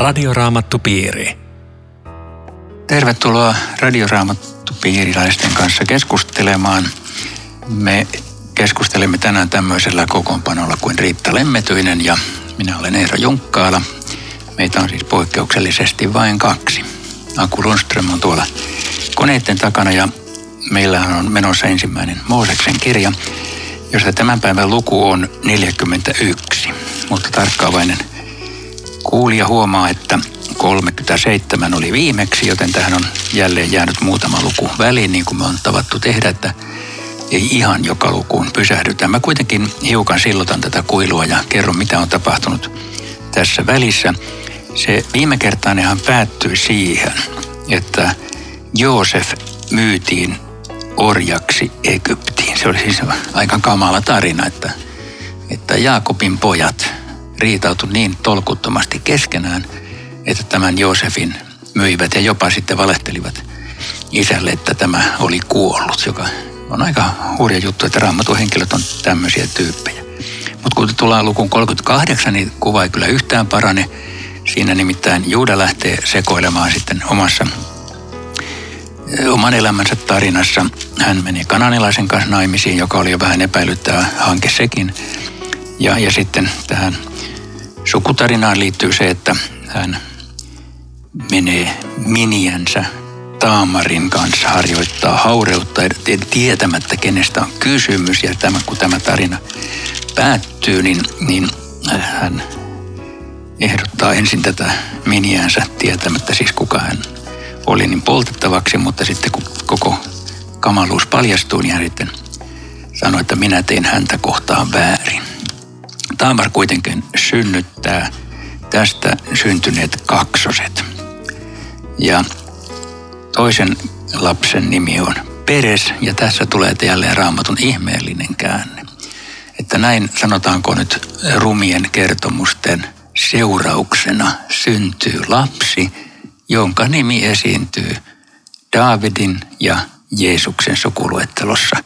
Radioraamattupiiri. Tervetuloa Radioraamattupiiriläisten kanssa keskustelemaan. Me keskustelemme tänään tämmöisellä kokoonpanolla kuin Riitta Lemmetyinen ja minä olen Eero Junkkaala. Meitä on siis poikkeuksellisesti vain kaksi. Aku Lundström on tuolla koneiden takana ja meillähän on menossa ensimmäinen Mooseksen kirja, josta tämän päivän luku on 41. Mutta tarkkaavainen kuulija huomaa, että 37 oli viimeksi, joten tähän on jälleen jäänyt muutama luku väliin, niin kuin me on tavattu tehdä, että ei ihan joka lukuun pysähdytä. Mä kuitenkin hiukan sillotan tätä kuilua ja kerron, mitä on tapahtunut tässä välissä. Se viime kertaanenhan päättyi siihen, että Joosef myytiin orjaksi Egyptiin. Se oli siis aika kamala tarina, että, että Jaakobin pojat riitautu niin tolkuttomasti keskenään, että tämän Joosefin myivät ja jopa sitten valehtelivat isälle, että tämä oli kuollut, joka on aika hurja juttu, että raamatun henkilöt on tämmöisiä tyyppejä. Mutta kun tullaan lukuun 38, niin kuva ei kyllä yhtään parane. Siinä nimittäin Juuda lähtee sekoilemaan sitten omassa oman elämänsä tarinassa. Hän meni kananilaisen kanssa naimisiin, joka oli jo vähän epäilyttävä hanke sekin. Ja, ja sitten tähän sukutarinaan liittyy se, että hän menee miniänsä Taamarin kanssa harjoittaa haureutta tietämättä, kenestä on kysymys. Ja tämä, kun tämä tarina päättyy, niin, niin hän ehdottaa ensin tätä miniänsä tietämättä siis kuka hän oli niin poltettavaksi, mutta sitten kun koko kamaluus paljastuu, niin hän sitten sanoi, että minä tein häntä kohtaan väärin. Taamar kuitenkin synnyttää tästä syntyneet kaksoset. Ja toisen lapsen nimi on Peres, ja tässä tulee jälleen raamatun ihmeellinen käänne. Että näin sanotaanko nyt rumien kertomusten seurauksena syntyy lapsi, jonka nimi esiintyy Daavidin ja Jeesuksen sukuluettelossa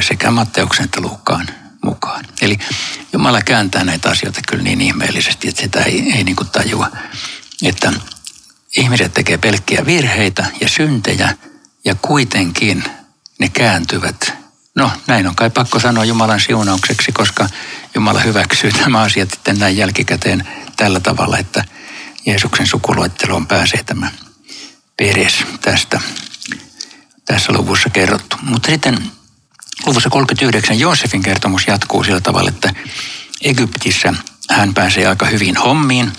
sekä Matteuksen että Luukkaan mukaan. Eli Jumala kääntää näitä asioita kyllä niin ihmeellisesti, että sitä ei, ei niin kuin tajua, että ihmiset tekee pelkkiä virheitä ja syntejä ja kuitenkin ne kääntyvät. No näin on kai pakko sanoa Jumalan siunaukseksi, koska Jumala hyväksyy nämä asiat sitten näin jälkikäteen tällä tavalla, että Jeesuksen sukuluetteloon pääsee tämä peres tästä tässä luvussa kerrottu. Mutta sitten luvussa 39 Joosefin kertomus jatkuu sillä tavalla, että Egyptissä hän pääsee aika hyvin hommiin.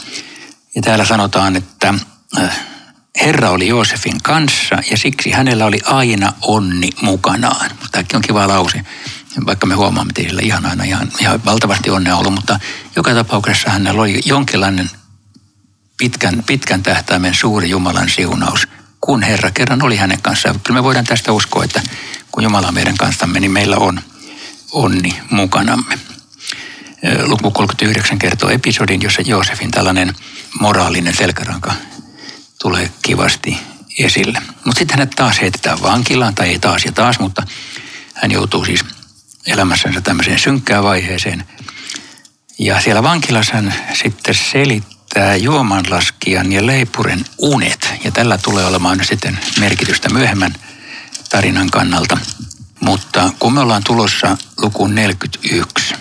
Ja täällä sanotaan, että äh, Herra oli Joosefin kanssa ja siksi hänellä oli aina onni mukanaan. Tämäkin on kiva lause, vaikka me huomaamme, että sillä ihan aina ihan, ihan valtavasti onnea ollut, mutta joka tapauksessa hänellä oli jonkinlainen pitkän, pitkän tähtäimen suuri Jumalan siunaus, kun Herra kerran oli hänen kanssaan. Kyllä me voidaan tästä uskoa, että kun Jumala on meidän kanssamme, niin meillä on onni mukanamme. Luku 39 kertoo episodin, jossa Joosefin tällainen moraalinen selkäranka tulee kivasti esille. Mutta sitten hänet taas heitetään vankilaan, tai ei taas ja taas, mutta hän joutuu siis elämässänsä tämmöiseen synkkään vaiheeseen. Ja siellä vankilassa hän sitten selittää juomanlaskijan ja leipuren unet. Ja tällä tulee olemaan sitten merkitystä myöhemmän tarinan kannalta. Mutta kun me ollaan tulossa lukuun 41,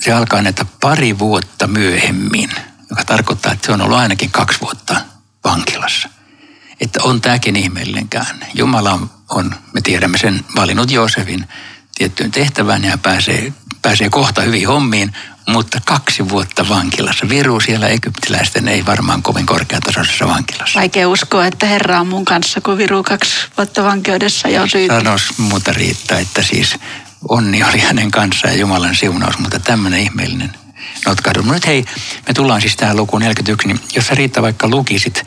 se alkaa näitä pari vuotta myöhemmin, joka tarkoittaa, että se on ollut ainakin kaksi vuotta vankilassa. Että on tämäkin ihmeellinen käänne. Jumala on, me tiedämme sen, valinnut Joosefin tiettyyn tehtävään ja pääsee, pääsee kohta hyvin hommiin, mutta kaksi vuotta vankilassa. Viru siellä egyptiläisten ei varmaan kovin korkeatasoisessa vankilassa. Vaikea uskoa, että Herra on mun kanssa, kun Viru kaksi vuotta vankeudessa ja on syytä. Sanos muuta riittää, että siis onni oli hänen kanssaan ja Jumalan siunaus, mutta tämmöinen ihmeellinen notkahdu. No nyt hei, me tullaan siis tähän lukuun 41, niin jos sä Riitta vaikka lukisit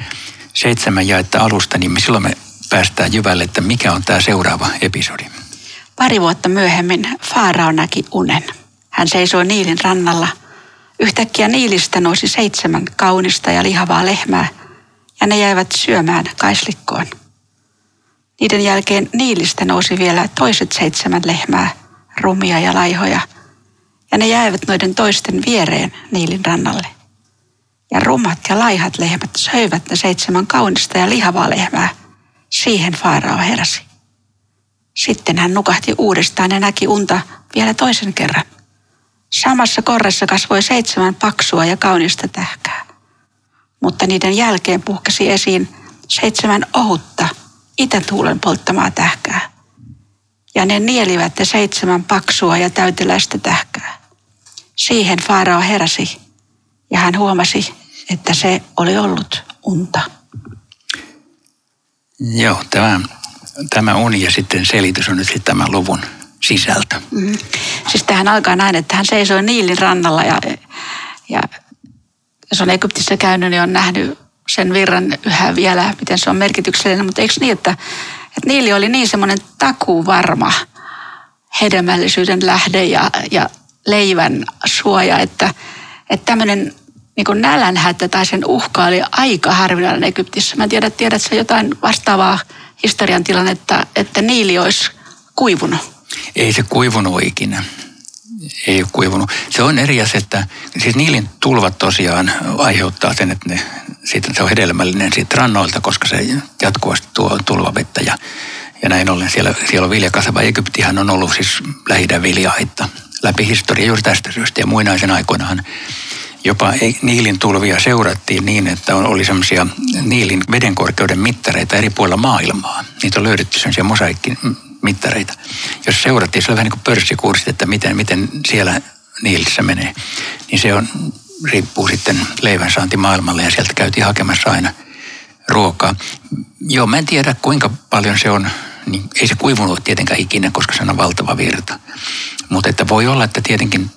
seitsemän jaetta alusta, niin me silloin me päästään jyvälle, että mikä on tämä seuraava episodi. Pari vuotta myöhemmin Faarao näki unen. Hän seisoi Niilin rannalla. Yhtäkkiä Niilistä nousi seitsemän kaunista ja lihavaa lehmää, ja ne jäivät syömään kaislikkoon. Niiden jälkeen Niilistä nousi vielä toiset seitsemän lehmää, rumia ja laihoja, ja ne jäivät noiden toisten viereen Niilin rannalle. ja rumat ja laihat lehmät söivät ne seitsemän kaunista ja lihavaa lehmää. Siihen Faarao heräsi. Sitten hän nukahti uudestaan ja näki unta vielä toisen kerran. Samassa korressa kasvoi seitsemän paksua ja kaunista tähkää. Mutta niiden jälkeen puhkesi esiin seitsemän ohutta itätuulen polttamaa tähkää. Ja ne nielivät ne seitsemän paksua ja täyteläistä tähkää. Siihen Faarao heräsi ja hän huomasi, että se oli ollut unta. Joo, tämä, tämä uni ja sitten selitys on nyt sitten tämän luvun sisältö. Mm. Siis tähän alkaa näin, että hän seisoi Niilin rannalla ja, ja jos on Egyptissä käynyt, niin on nähnyt sen virran yhä vielä, miten se on merkityksellinen. Mutta eikö niin, että, että Niili oli niin semmoinen takuvarma hedelmällisyyden lähde ja, ja leivän suoja, että, että tämmöinen niin nälänhätä tai sen uhka oli aika harvinainen Egyptissä. Mä tiedän, tiedätkö jotain vastaavaa historian tilannetta, että Niili olisi kuivunut? Ei se kuivunut ikinä. Ei ole kuivunut. Se on eri asia, että siis Niilin tulvat tosiaan aiheuttaa sen, että ne, siitä, se on hedelmällinen siitä rannoilta, koska se jatkuvasti tuo tulvavettä ja, ja näin ollen siellä, siellä on viljakasava. Egyptihän on ollut siis lähidän viljahaitta läpi historia juuri tästä syystä ja muinaisen aikoinahan jopa Niilin tulvia seurattiin niin, että oli semmoisia Niilin vedenkorkeuden mittareita eri puolilla maailmaa. Niitä on löydetty semmoisia mosaikkimittareita, jos seurattiin, se oli vähän niin kuin pörssikurssit, että miten, miten siellä Niilissä menee. Niin se on, riippuu sitten leivän saanti maailmalle ja sieltä käytiin hakemassa aina ruokaa. Joo, mä en tiedä kuinka paljon se on, niin ei se kuivunut tietenkään ikinä, koska se on valtava virta. Mutta että voi olla, että tietenkin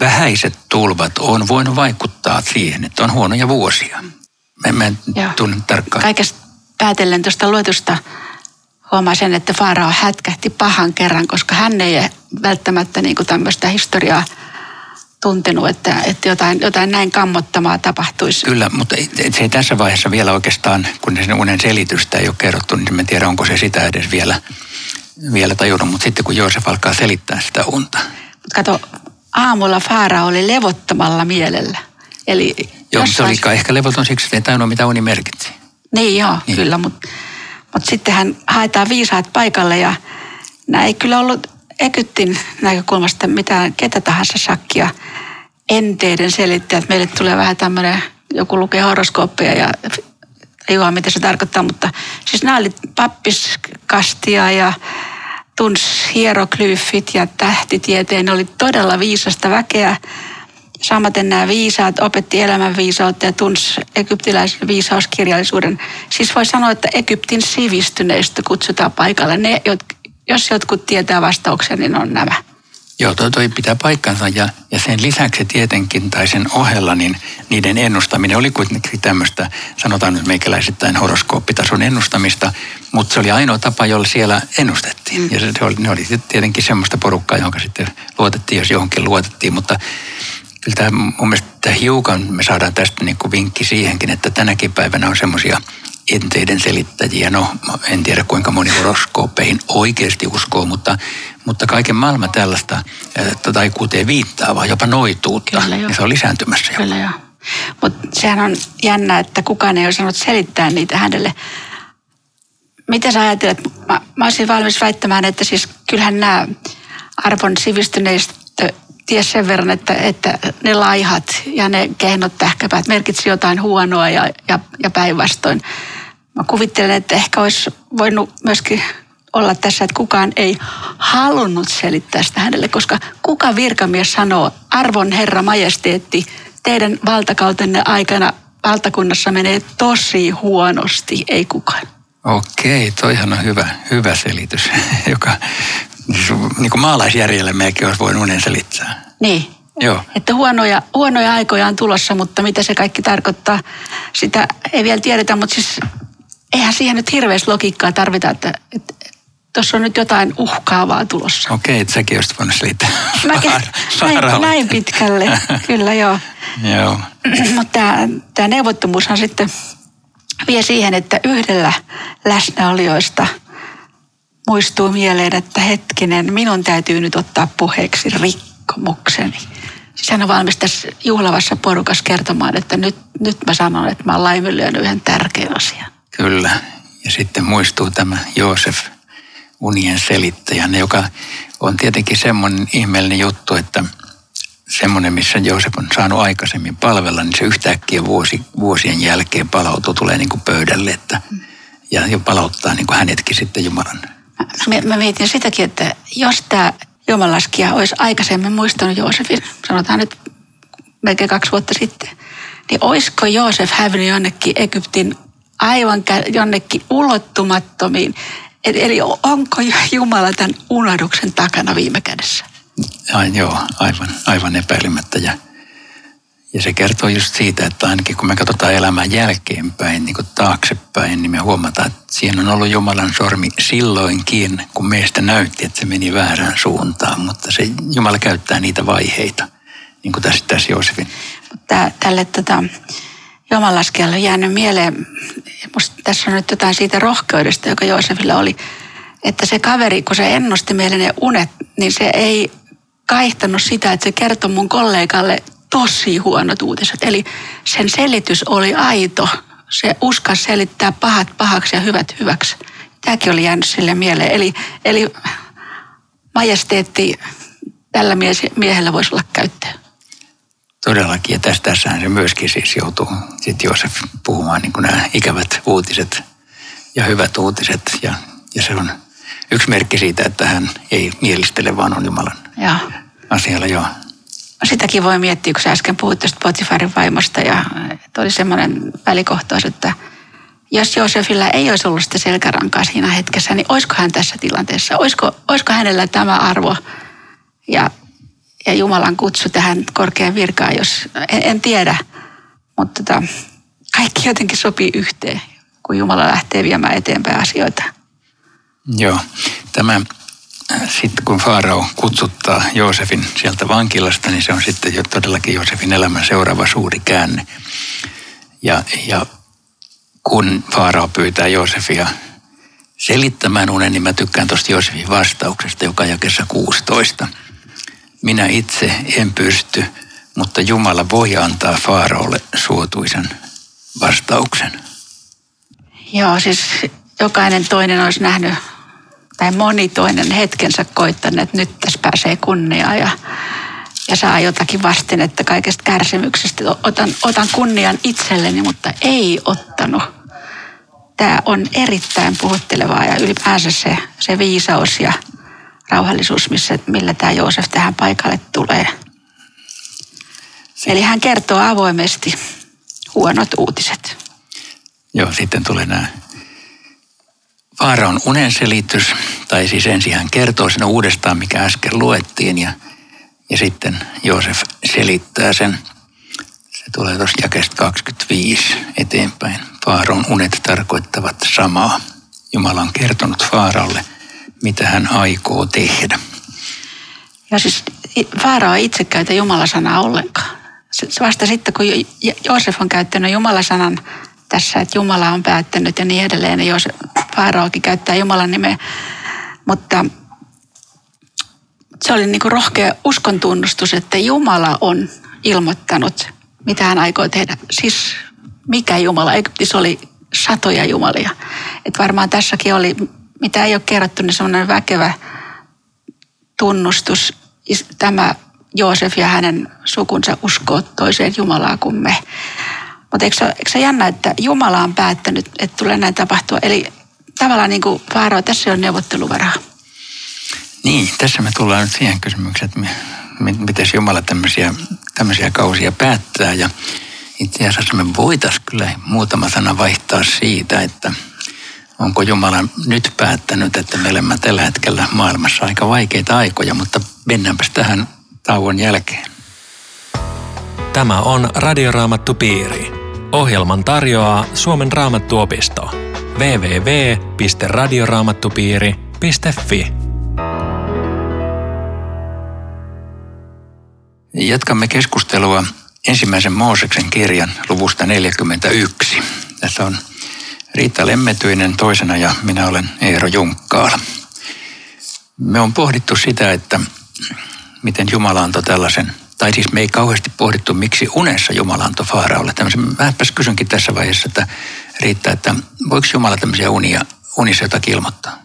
vähäiset tulvat on voinut vaikuttaa siihen, että on huonoja vuosia. Mä en tunne tarkkaan. Kaikesta päätellen tuosta luetusta huomaa sen, että Faarao hätkähti pahan kerran, koska hän ei välttämättä niin tämmöistä historiaa tuntenut, että, että jotain, jotain näin kammottamaa tapahtuisi. Kyllä, mutta se ei tässä vaiheessa vielä oikeastaan, kun sen unen selitystä ei ole kerrottu, niin en tiedä, onko se sitä edes vielä, vielä tajunnut. Mutta sitten kun Joosef alkaa selittää sitä unta. Mutta kato, aamulla Faara oli levottomalla mielellä. Eli joo, se oli ehkä levoton siksi, että ei tajunnut, mitä uni merkitsi. Niin joo, niin. kyllä, mutta mut sitten hän haetaan viisaat paikalle ja nämä ei kyllä ollut Egyptin näkökulmasta mitään ketä tahansa shakkia enteiden selittäjät. Meille tulee vähän tämmöinen, joku lukee horoskooppeja ja ei ole mitä se tarkoittaa, mutta siis nämä oli pappiskastia ja tunsi hieroglyfit ja tähtitieteen. Ne oli todella viisasta väkeä. Samaten nämä viisaat opetti elämän viisautta ja tunsi egyptiläisen viisauskirjallisuuden. Siis voi sanoa, että Egyptin sivistyneistä kutsutaan paikalle. Ne, jos jotkut tietää vastauksen, niin on nämä. Joo, toi, toi pitää paikkansa ja, ja sen lisäksi tietenkin tai sen ohella niin niiden ennustaminen oli kuitenkin tämmöistä, sanotaan nyt meikäläisittäin horoskooppitason ennustamista, mutta se oli ainoa tapa, jolla siellä ennustettiin. Mm. Ja se, se oli, ne oli tietenkin semmoista porukkaa, jonka sitten luotettiin, jos johonkin luotettiin, mutta kyllä tämä, mun mielestä hiukan me saadaan tästä niin kuin vinkki siihenkin, että tänäkin päivänä on semmoisia enteiden selittäjiä. No, en tiedä kuinka moni horoskoopeihin oikeasti uskoo, mutta, mutta kaiken maailman tällaista taikuuteen viittaavaa, jopa noituutta, Kyllä, niin se on lisääntymässä. Kyllä joo. Mutta sehän on jännä, että kukaan ei osannut selittää niitä hänelle. Mitä sä ajattelet? Mä, mä olisin valmis väittämään, että siis kyllähän nämä arvon sivistyneistä ties sen verran, että, että ne laihat ja ne kehnot tähkäpäät merkitsi jotain huonoa ja, ja, ja päinvastoin. Mä kuvittelen, että ehkä olisi voinut myöskin olla tässä, että kukaan ei halunnut selittää sitä hänelle, koska kuka virkamies sanoo, arvon herra majesteetti, teidän valtakautenne aikana valtakunnassa menee tosi huonosti, ei kukaan. Okei, toihan on hyvä, hyvä selitys, joka niin kuin maalaisjärjelle mekin olisi voinut unen selittää. Niin. Joo. Että huonoja, huonoja aikoja on tulossa, mutta mitä se kaikki tarkoittaa, sitä ei vielä tiedetä, mutta siis eihän siihen nyt hirveästi logiikkaa tarvita, että, että tuossa on nyt jotain uhkaavaa tulossa. Okei, että säkin olisit voinut selittää. näin, näin pitkälle, kyllä joo. joo. mutta tämä, tämä neuvottomuushan sitten vie siihen, että yhdellä läsnäolijoista muistuu mieleen, että hetkinen, minun täytyy nyt ottaa puheeksi rikkomukseni. Siis hän on valmis tässä juhlavassa porukassa kertomaan, että nyt, nyt mä sanon, että mä oon laiminlyönyt yhden tärkeän asian. Kyllä. Ja sitten muistuu tämä Joosef unien selittäjänä, joka on tietenkin semmoinen ihmeellinen juttu, että semmoinen, missä Joosef on saanut aikaisemmin palvella, niin se yhtäkkiä vuosi, vuosien jälkeen palautuu, tulee niin kuin pöydälle että, ja, ja palauttaa niin kuin hänetkin sitten Jumalan. Mä, mä mietin sitäkin, että jos tämä Jumalaskija olisi aikaisemmin muistanut Joosefin, sanotaan nyt melkein kaksi vuotta sitten, niin olisiko Joosef hävinnyt jonnekin Egyptin aivan jonnekin ulottumattomiin? Eli onko Jumala tämän unohduksen takana viime kädessä? Ja, joo, aivan, aivan epäilemättä. Ja, ja se kertoo just siitä, että ainakin kun me katsotaan elämän jälkeenpäin, niin kuin taaksepäin, niin me huomataan, että siinä on ollut Jumalan sormi silloinkin, kun meistä näytti, että se meni väärään suuntaan. Mutta se Jumala käyttää niitä vaiheita, niin kuin tässä, tässä Joosefin. Tälle tota, Jumalaskijalle on jäänyt mieleen, musta tässä on nyt jotain siitä rohkeudesta, joka Joosefilla oli, että se kaveri, kun se ennusti meille ne unet, niin se ei kaihtanut sitä, että se kertoi mun kollegalle tosi huonot uutiset. Eli sen selitys oli aito. Se uskas selittää pahat pahaksi ja hyvät hyväksi. Tämäkin oli jäänyt sille mieleen. Eli, eli majesteetti tällä miehellä voisi olla käyttöä. Todellakin, ja tästä tässähän se myöskin siis joutuu sitten Joosef puhumaan niin kuin nämä ikävät uutiset ja hyvät uutiset. Ja, ja se on yksi merkki siitä, että hän ei mielistele, vaan on Jumalan ja. asialla, joo. Sitäkin voi miettiä, kun sä äsken puhuit tuosta Potifarin vaimosta ja että oli semmoinen välikohtaus, että jos Joosefilla ei olisi ollut sitä selkärankaa siinä hetkessä, niin olisiko hän tässä tilanteessa? Olisiko, olisiko hänellä tämä arvo ja, ja Jumalan kutsu tähän korkean virkaan, jos en, en tiedä. Mutta tota, kaikki jotenkin sopii yhteen, kun Jumala lähtee viemään eteenpäin asioita. Joo, tämä sitten kun Faarao kutsuttaa Joosefin sieltä vankilasta, niin se on sitten jo todellakin Joosefin elämän seuraava suuri käänne. Ja, ja kun Faarao pyytää Joosefia selittämään unen, niin mä tykkään tuosta Joosefin vastauksesta, joka jakessa 16. Minä itse en pysty, mutta Jumala voi antaa Faaraolle suotuisen vastauksen. Joo, siis jokainen toinen olisi nähnyt tai moni toinen hetkensä koittanut, että nyt tässä pääsee kunniaa ja, ja saa jotakin vastinetta kaikesta kärsimyksestä. Otan, otan kunnian itselleni, mutta ei ottanut. Tämä on erittäin puhuttelevaa ja ylipäänsä se, se viisaus ja rauhallisuus, missä, millä tämä Joosef tähän paikalle tulee. Eli hän kertoo avoimesti huonot uutiset. Joo, sitten tulee nämä Faaraon unenselitys, tai siis ensin hän kertoo sen uudestaan, mikä äsken luettiin, ja, ja sitten Joosef selittää sen. Se tulee tuossa jakesta 25 eteenpäin. Faaraon unet tarkoittavat samaa. Jumala on kertonut Faaraolle, mitä hän aikoo tehdä. Ja siis Faarao itse käytä Jumalasanaa ollenkaan. Vasta sitten, kun Joosef on käyttänyt Jumalasanan tässä, että Jumala on päättänyt ja niin edelleen. Ja jos Faaraokin käyttää Jumalan nimeä. Mutta se oli niin kuin rohkea uskon tunnustus, että Jumala on ilmoittanut, mitä hän aikoo tehdä. Siis mikä Jumala? Egyptissä oli satoja jumalia. Et varmaan tässäkin oli, mitä ei ole kerrottu, niin semmoinen väkevä tunnustus. Tämä Joosef ja hänen sukunsa uskoo toiseen Jumalaa kuin me. Mutta eikö, eikö se jännä, että Jumala on päättänyt, että tulee näin tapahtua? Eli tavallaan niin kuin Faaro, tässä on neuvotteluvaraa. Niin, tässä me tullaan nyt siihen kysymykseen, että miten Jumala tämmöisiä, tämmöisiä kausia päättää. Ja itse asiassa me voitaisiin kyllä muutama sana vaihtaa siitä, että onko Jumala nyt päättänyt, että me elämme tällä hetkellä maailmassa aika vaikeita aikoja, mutta mennäänpäs tähän tauon jälkeen. Tämä on Radioraamattu Piiri. Ohjelman tarjoaa Suomen raamattuopisto. www.radioraamattupiiri.fi Jatkamme keskustelua ensimmäisen Mooseksen kirjan luvusta 41. Tässä on Riitta Lemmetyinen toisena ja minä olen Eero Junkkaala. Me on pohdittu sitä, että miten Jumala antoi tällaisen tai siis me ei kauheasti pohdittu, miksi unessa Jumala antoi Faaraolle tämmöisen. Mä kysynkin tässä vaiheessa, että riittää, että voiko Jumala tämmöisiä unia, unissa jotakin ilmoittaa?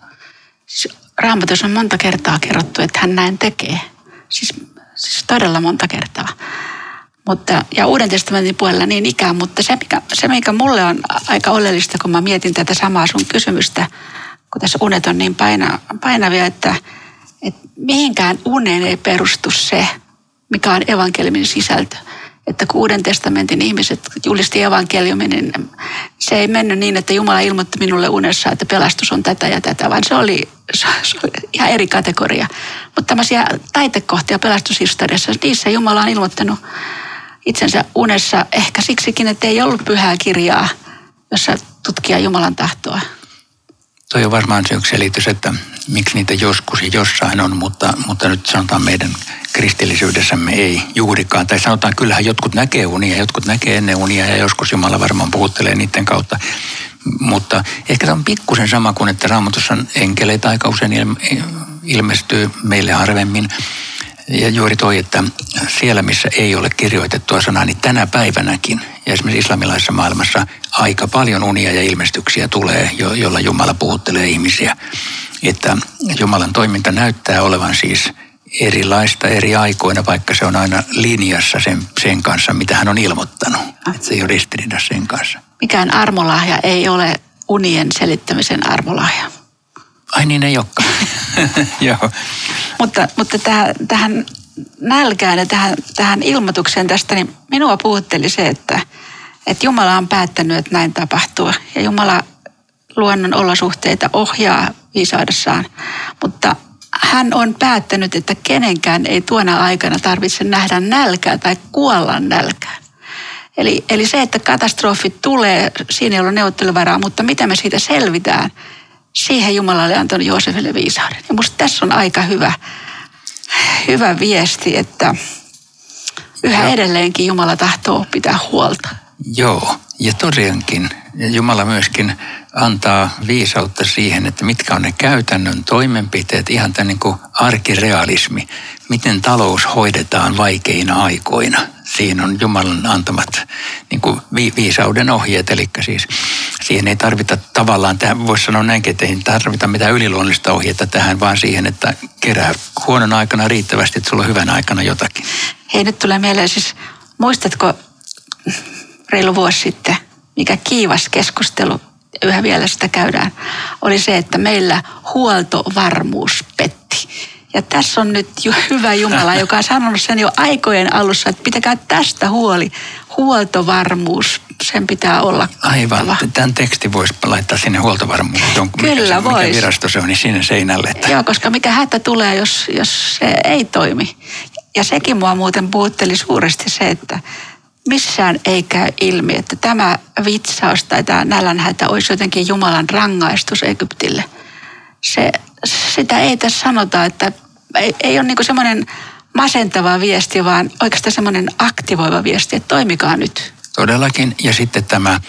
Siis Raamatussa on monta kertaa kerrottu, että hän näin tekee. Siis, siis todella monta kertaa. Mutta, ja Uuden testamentin puolella niin ikään, mutta se mikä, se, mikä mulle on aika oleellista, kun mä mietin tätä samaa sun kysymystä, kun tässä unet on niin paina, painavia, että, että mihinkään uneen ei perustu se, mikä on evankeliumin sisältö. Että kun Uuden testamentin ihmiset julisti evankeliumin, niin se ei mennyt niin, että Jumala ilmoitti minulle unessa, että pelastus on tätä ja tätä, vaan se oli, se oli ihan eri kategoria. Mutta tämmöisiä taitekohtia pelastushistoriassa, niissä Jumala on ilmoittanut itsensä unessa ehkä siksikin, että ei ollut pyhää kirjaa, jossa tutkia Jumalan tahtoa. Toi on varmaan se yksi selitys, että miksi niitä joskus ja jossain on, mutta, mutta nyt sanotaan meidän kristillisyydessämme ei juurikaan. Tai sanotaan, kyllähän jotkut näkee unia, jotkut näkee ennen unia ja joskus Jumala varmaan puhuttelee niiden kautta. Mutta ehkä tämä on pikkusen sama kuin, että raamatussa enkeleitä aika usein ilmestyy meille harvemmin. Ja juuri toi, että siellä missä ei ole kirjoitettua sanaa, niin tänä päivänäkin ja esimerkiksi islamilaisessa maailmassa aika paljon unia ja ilmestyksiä tulee, jo, jolla Jumala puhuttelee ihmisiä. Että Jumalan toiminta näyttää olevan siis erilaista eri aikoina, vaikka se on aina linjassa sen, sen kanssa, mitä hän on ilmoittanut. Että se ei ole ristiriidassa sen kanssa. Mikään armolahja ei ole unien selittämisen armolahja. Ai niin ei olekaan. Joo. Mutta, mutta tähän, tähän nälkään ja tähän, tähän ilmoitukseen tästä, niin minua puhutteli se, että, että Jumala on päättänyt, että näin tapahtuu. Ja Jumala luonnon olosuhteita ohjaa viisaudessaan. Mutta hän on päättänyt, että kenenkään ei tuona aikana tarvitse nähdä nälkää tai kuolla nälkään. Eli, eli se, että katastrofi tulee, siinä ei ole neuvotteluvaraa, mutta miten me siitä selvitään, siihen Jumala oli antanut Joosefille viisauden. Ja musta tässä on aika hyvä, hyvä viesti, että yhä Joo. edelleenkin Jumala tahtoo pitää huolta. Joo, ja tosiaankin Jumala myöskin antaa viisautta siihen, että mitkä on ne käytännön toimenpiteet, ihan tämä niin kuin arkirealismi, miten talous hoidetaan vaikeina aikoina. Siinä on Jumalan antamat niin kuin viisauden ohjeet, eli siis siihen ei tarvita tavallaan, tähän voisi sanoa näinkin, että ei tarvita mitään yliluonnollista ohjetta tähän, vaan siihen, että kerää huonon aikana riittävästi, että sulla on hyvän aikana jotakin. Hei, nyt tulee mieleen siis, muistatko reilu vuosi sitten, mikä kiivas keskustelu, yhä vielä sitä käydään, oli se, että meillä huoltovarmuus petti. Ja tässä on nyt jo hyvä Jumala, joka on sanonut sen jo aikojen alussa, että pitäkää tästä huoli. Huoltovarmuus, sen pitää olla Aivan. Tämän tekstin voisi laittaa sinne huoltovarmuus. Jonkun, Kyllä mikä, voisi. Mikä virasto se on, niin sinne seinälle. Että... Joo, koska mikä hätä tulee, jos, jos se ei toimi. Ja sekin mua muuten puhutteli suuresti se, että missään ei käy ilmi, että tämä vitsaus tai tämä nälänhätä olisi jotenkin Jumalan rangaistus Egyptille. Se, sitä ei tässä sanota, että ei, ei ole niin semmoinen masentava viesti, vaan oikeastaan semmoinen aktivoiva viesti, että toimikaa nyt. Todellakin. Ja sitten tämä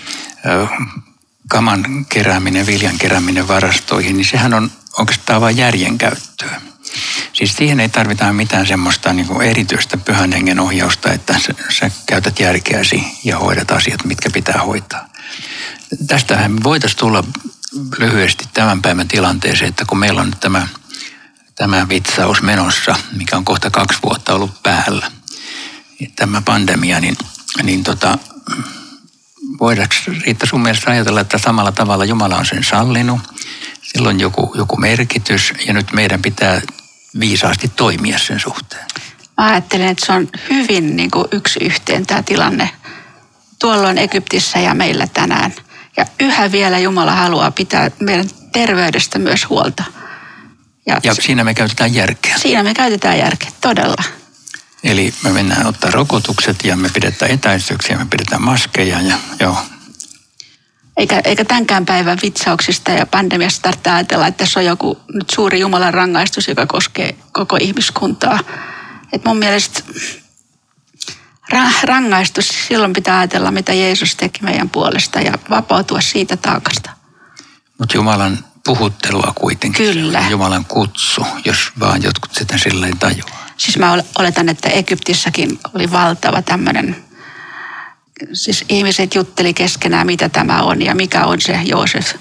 kaman kerääminen, viljan kerääminen varastoihin, niin sehän on oikeastaan vain järjen käyttöä. Siis siihen ei tarvita mitään semmoista niin kuin erityistä pyhän hengen ohjausta, että sä, sä käytät järkeäsi ja hoidat asiat, mitkä pitää hoitaa. Tästähän voitaisiin tulla lyhyesti tämän päivän tilanteeseen, että kun meillä on nyt tämä, tämä vitsaus menossa, mikä on kohta kaksi vuotta ollut päällä, tämä pandemia, niin, niin tota, voidaanko Riitta sun mielestä ajatella, että samalla tavalla Jumala on sen sallinut, silloin joku, joku merkitys ja nyt meidän pitää viisaasti toimia sen suhteen? Mä ajattelen, että se on hyvin niin kuin yksi yhteen tämä tilanne tuolloin Egyptissä ja meillä tänään. Ja yhä vielä Jumala haluaa pitää meidän terveydestä myös huolta. Ja, ja siinä me käytetään järkeä. Siinä me käytetään järkeä, todella. Eli me mennään ottaa rokotukset ja me pidetään etäisyyksiä, me pidetään maskeja ja joo. Eikä, eikä tämänkään päivän vitsauksista ja pandemiasta tarvitse ajatella, että tässä on joku nyt suuri Jumalan rangaistus, joka koskee koko ihmiskuntaa. Et mun mielestä rangaistus, silloin pitää ajatella, mitä Jeesus teki meidän puolesta ja vapautua siitä taakasta. Mutta Jumalan puhuttelua kuitenkin. Kyllä. Jumalan kutsu, jos vaan jotkut sitä sillä tajuaa. Siis mä oletan, että Egyptissäkin oli valtava tämmöinen, siis ihmiset jutteli keskenään, mitä tämä on ja mikä on se Joosef.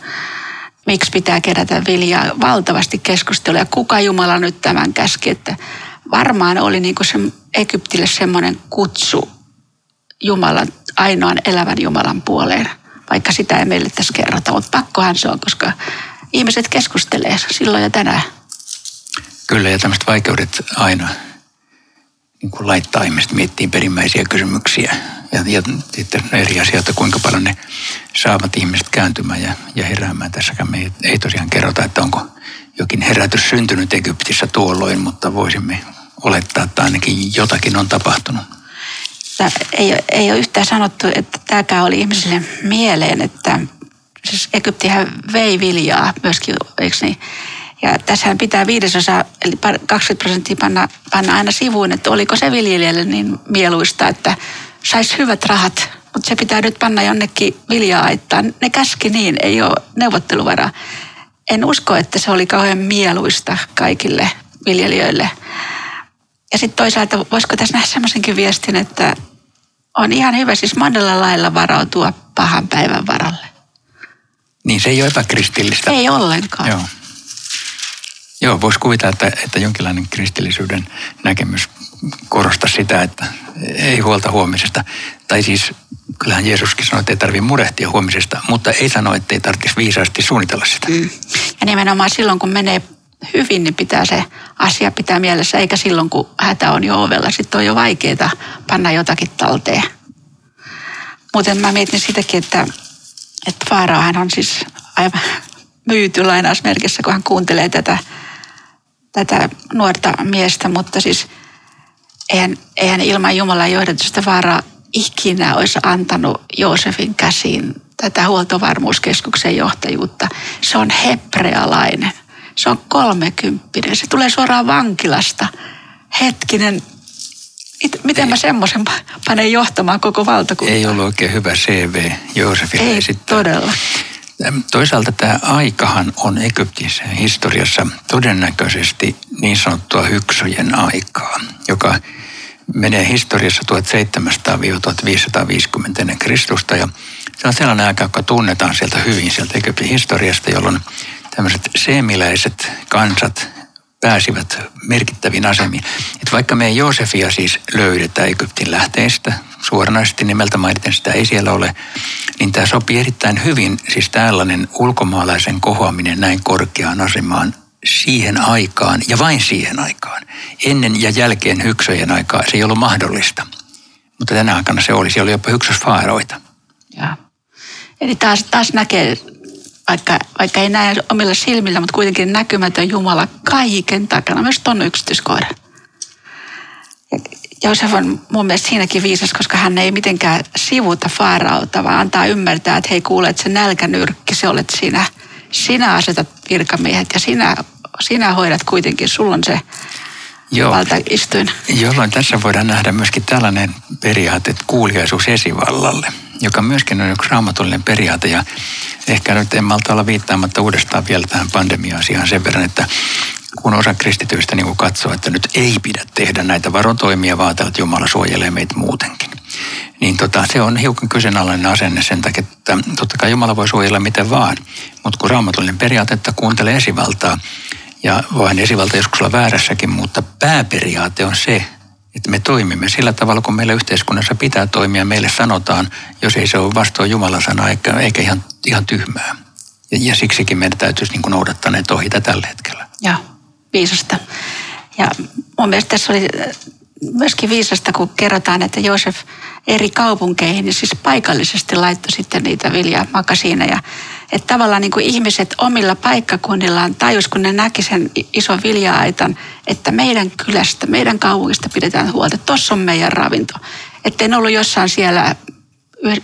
Miksi pitää kerätä viljaa? Valtavasti keskustelua. Kuka Jumala nyt tämän käski? Että varmaan oli niin kuin se Egyptille semmoinen kutsu Jumalan, ainoan elävän Jumalan puoleen. Vaikka sitä ei meille tässä kerrota, mutta pakkohan se on, koska ihmiset keskustelee silloin ja tänään. Kyllä, ja tämmöiset vaikeudet aina niin kuin laittaa ihmiset miettimään perimmäisiä kysymyksiä. Ja, ja sitten eri asioita, kuinka paljon ne saavat ihmiset kääntymään ja, ja heräämään. Tässäkään me ei, ei tosiaan kerrota, että onko jokin herätys syntynyt Egyptissä tuolloin, mutta voisimme olettaa, että ainakin jotakin on tapahtunut. Tämä ei, ei ole yhtään sanottu, että tämäkään oli ihmisille mieleen, että siis Egyptihän vei viljaa myöskin, eikö niin? Ja tässähän pitää viidesosa, eli 20 prosenttia panna, panna aina sivuun, että oliko se viljelijälle niin mieluista, että saisi hyvät rahat, mutta se pitää nyt panna jonnekin vilja-aittaan. Ne käski niin, ei ole neuvotteluvaraa. En usko, että se oli kauhean mieluista kaikille viljelijöille. Ja sitten toisaalta, voisiko tässä nähdä semmoisenkin viestin, että on ihan hyvä siis monella lailla varautua pahan päivän varalle. Niin se ei ole epäkristillistä. Ei ollenkaan. Joo. Joo, voisi kuvitella, että, että jonkinlainen kristillisyyden näkemys korostaa sitä, että ei huolta huomisesta. Tai siis kyllähän Jeesuskin sanoi, että ei tarvitse murehtia huomisesta, mutta ei sano, että ei tarvitsisi viisaasti suunnitella sitä. Mm. Ja nimenomaan silloin, kun menee hyvin, niin pitää se asia pitää mielessä, eikä silloin, kun hätä on jo ovella. Sitten on jo vaikeaa panna jotakin talteen. Muuten mä mietin sitäkin, että, että Faaraohan on siis aivan myyty lainausmerkissä, kun hän kuuntelee tätä, tätä nuorta miestä, mutta siis eihän, eihän ilman Jumalan johdatusta vaaraa ikinä olisi antanut Joosefin käsiin tätä huoltovarmuuskeskuksen johtajuutta. Se on hebrealainen. Se on kolmekymppinen. Se tulee suoraan vankilasta. Hetkinen, miten mä semmoisen panen johtamaan koko valtakuntaa? Ei ollut oikein hyvä CV Joosefille Ei esittää. todella. Toisaalta tämä aikahan on Egyptissä historiassa todennäköisesti niin sanottua hyksojen aikaa, joka menee historiassa 1700-1550 ennen Kristusta. Ja se on sellainen aika, joka tunnetaan sieltä hyvin sieltä Egyptin historiasta, jolloin tämmöiset seemiläiset kansat pääsivät merkittäviin asemiin. Et vaikka me Joosefia siis löydetä Egyptin lähteistä, suoranaisesti nimeltä mainiten sitä ei siellä ole, niin tämä sopii erittäin hyvin, siis tällainen ulkomaalaisen kohoaminen näin korkeaan asemaan siihen aikaan ja vain siihen aikaan. Ennen ja jälkeen hyksojen aikaa se ei ollut mahdollista. Mutta tänä aikana se oli, siellä oli jopa hyksosfaaroita. Ja. Eli taas, taas näkee, vaikka, vaikka ei näe omilla silmillä, mutta kuitenkin näkymätön Jumala kaiken takana, myös tuon yksityiskohdan. Joosef on mun mielestä siinäkin viisas, koska hän ei mitenkään sivuta Faaraota, vaan antaa ymmärtää, että hei kuule, että se nälkänyrkki, se olet sinä. Sinä asetat virkamiehet ja sinä, sinä hoidat kuitenkin, sulla on se Joo. valtaistuin. Jolloin tässä voidaan nähdä myöskin tällainen periaate, että kuuliaisuus esivallalle, joka myöskin on yksi raamatullinen periaate. Ja ehkä nyt en malta olla viittaamatta uudestaan vielä tähän pandemia-asiaan sen verran, että kun osa kristityistä niin katsoo, että nyt ei pidä tehdä näitä varotoimia, vaan että Jumala suojelee meitä muutenkin. Niin tota, se on hiukan kyseenalainen asenne sen takia, että totta kai Jumala voi suojella miten vaan. Mutta kun raamatullinen periaate, että kuuntelee esivaltaa, ja voin esivalta joskus olla väärässäkin, mutta pääperiaate on se, että me toimimme sillä tavalla, kun meillä yhteiskunnassa pitää toimia. Meille sanotaan, jos ei se ole vastoin Jumalan sanaa eikä, eikä ihan, ihan tyhmää. Ja, ja siksikin meidän täytyisi niin noudattaa näitä ohjeita tällä hetkellä. Joo viisasta. Ja mun mielestä tässä oli myöskin viisasta, kun kerrotaan, että Joosef eri kaupunkeihin, niin siis paikallisesti laittoi sitten niitä viljamakasiineja. Että tavallaan niin kuin ihmiset omilla paikkakunnillaan tajus, kun ne näki sen ison vilja-aitan, että meidän kylästä, meidän kaupungista pidetään huolta. Tuossa on meidän ravinto. Että en ollut jossain siellä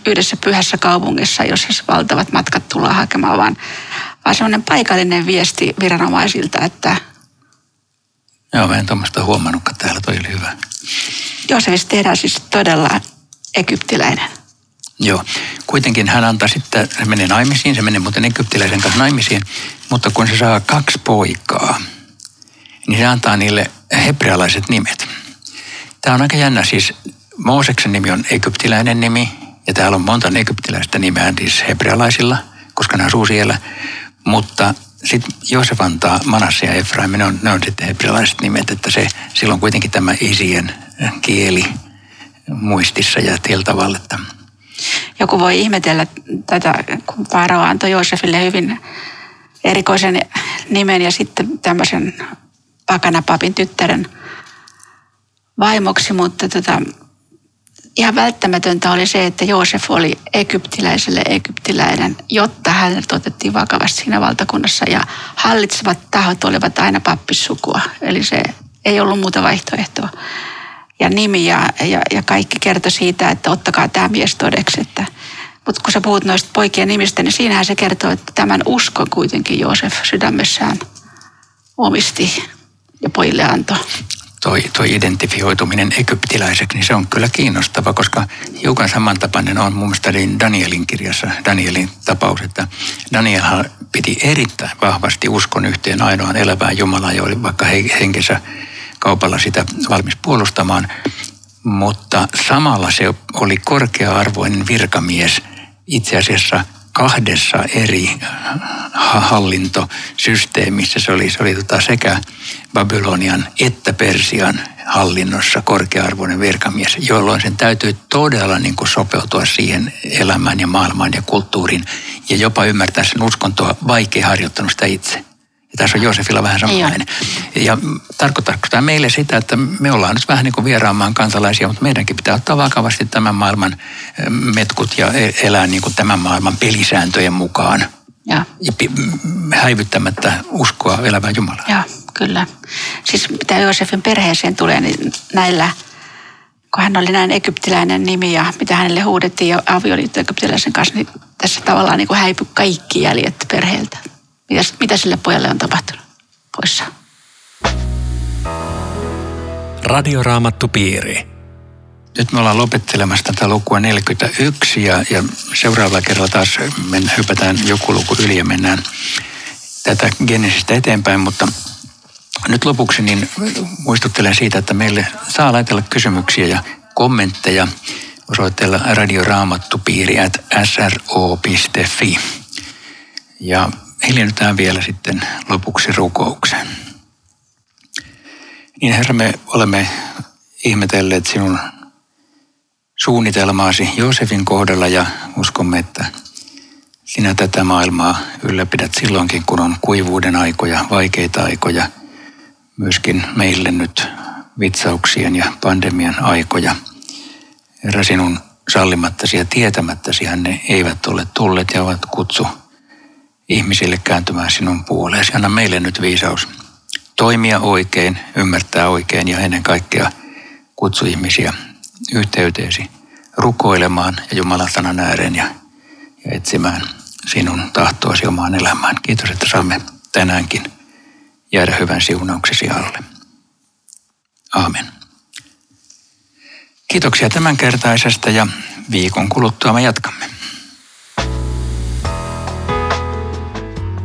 yhdessä pyhässä kaupungissa, jossa valtavat matkat tullaan hakemaan, vaan, vaan semmoinen paikallinen viesti viranomaisilta, että Joo, mä en tuommoista huomannutkaan täällä, toi oli hyvä. Joosefista tehdään siis todella egyptiläinen. Joo, kuitenkin hän antaa sitten, se menee naimisiin, se menee muuten egyptiläisen kanssa naimisiin, mutta kun se saa kaksi poikaa, niin se antaa niille hebrealaiset nimet. Tämä on aika jännä, siis Mooseksen nimi on egyptiläinen nimi, ja täällä on monta egyptiläistä nimeä siis hebrealaisilla, koska nämä asuu siellä. Mutta sitten Joosef antaa Manasse ja Efraim, ne on, ne on sitten hebrealaiset nimet, että se, silloin kuitenkin tämä isien kieli muistissa ja tällä tavalla, että joku voi ihmetellä tätä, kun Faarao antoi Joosefille hyvin erikoisen nimen ja sitten tämmöisen pakanapapin tyttären vaimoksi, mutta tota, ihan välttämätöntä oli se, että Joosef oli egyptiläiselle egyptiläinen, jotta hänet otettiin vakavasti siinä valtakunnassa ja hallitsevat tahot olivat aina pappissukua, eli se ei ollut muuta vaihtoehtoa ja nimi ja, ja, ja kaikki kertoi siitä, että ottakaa tämä mies todeksi. Että, mutta kun sä puhut noista poikien nimistä, niin siinähän se kertoo, että tämän uskon kuitenkin Joosef sydämessään omisti ja pojille antoi. Toi, toi identifioituminen egyptiläiseksi, niin se on kyllä kiinnostava, koska hiukan samantapainen on mun mielestä Danielin kirjassa, Danielin tapaus, että Daniel piti erittäin vahvasti uskon yhteen ainoaan elävään Jumalaan, jo oli vaikka henkensä kaupalla sitä valmis puolustamaan, mutta samalla se oli korkea-arvoinen virkamies itse asiassa kahdessa eri hallintosysteemissä. Se oli, se oli tota sekä Babylonian että Persian hallinnossa korkea-arvoinen virkamies, jolloin sen täytyy todella niin kuin sopeutua siihen elämään ja maailmaan ja kulttuuriin ja jopa ymmärtää sen uskontoa, vaikea harjoittanut sitä itse. Ja tässä on Joosefilla vähän samanlainen. Ja tarkoittaako tämä meille sitä, että me ollaan nyt vähän niin kuin vieraamaan kansalaisia, mutta meidänkin pitää ottaa vakavasti tämän maailman eh, metkut ja e-, elää niin kuin tämän maailman pelisääntöjen mukaan. Ja. ja häivyttämättä uskoa elävään Jumalaan. Joo, kyllä. Siis mitä Joosefin perheeseen tulee, niin näillä, kun hän oli näin egyptiläinen nimi ja mitä hänelle huudettiin ja avioliitto egyptiläisen kanssa, niin tässä tavallaan niin kuin häipy kaikki jäljet perheeltä. Mitä, mitä sille pojalle on tapahtunut poissa? Radioraamattupiiri. Nyt me ollaan lopettelemassa tätä lukua 41 ja, ja seuraavalla kerralla taas men, hypätään joku luku yli ja mennään tätä Genesistä eteenpäin, mutta nyt lopuksi niin muistuttelen siitä, että meille saa laitella kysymyksiä ja kommentteja osoitteella radioraamattupiiri at sro.fi. Ja hiljennytään vielä sitten lopuksi rukoukseen. Niin Herra, me olemme ihmetelleet sinun suunnitelmaasi Joosefin kohdalla ja uskomme, että sinä tätä maailmaa ylläpidät silloinkin, kun on kuivuuden aikoja, vaikeita aikoja, myöskin meille nyt vitsauksien ja pandemian aikoja. Herra, sinun sallimattasi ja tietämättäsi ne eivät ole tulleet ja ovat kutsu ihmisille kääntymään sinun puoleesi. Anna meille nyt viisaus toimia oikein, ymmärtää oikein ja ennen kaikkea kutsu ihmisiä yhteyteesi rukoilemaan ja Jumalan sanan ääreen ja, ja etsimään sinun tahtoasi omaan elämään. Kiitos, että saamme tänäänkin jäädä hyvän siunauksesi alle. Aamen. Kiitoksia tämänkertaisesta ja viikon kuluttua me jatkamme.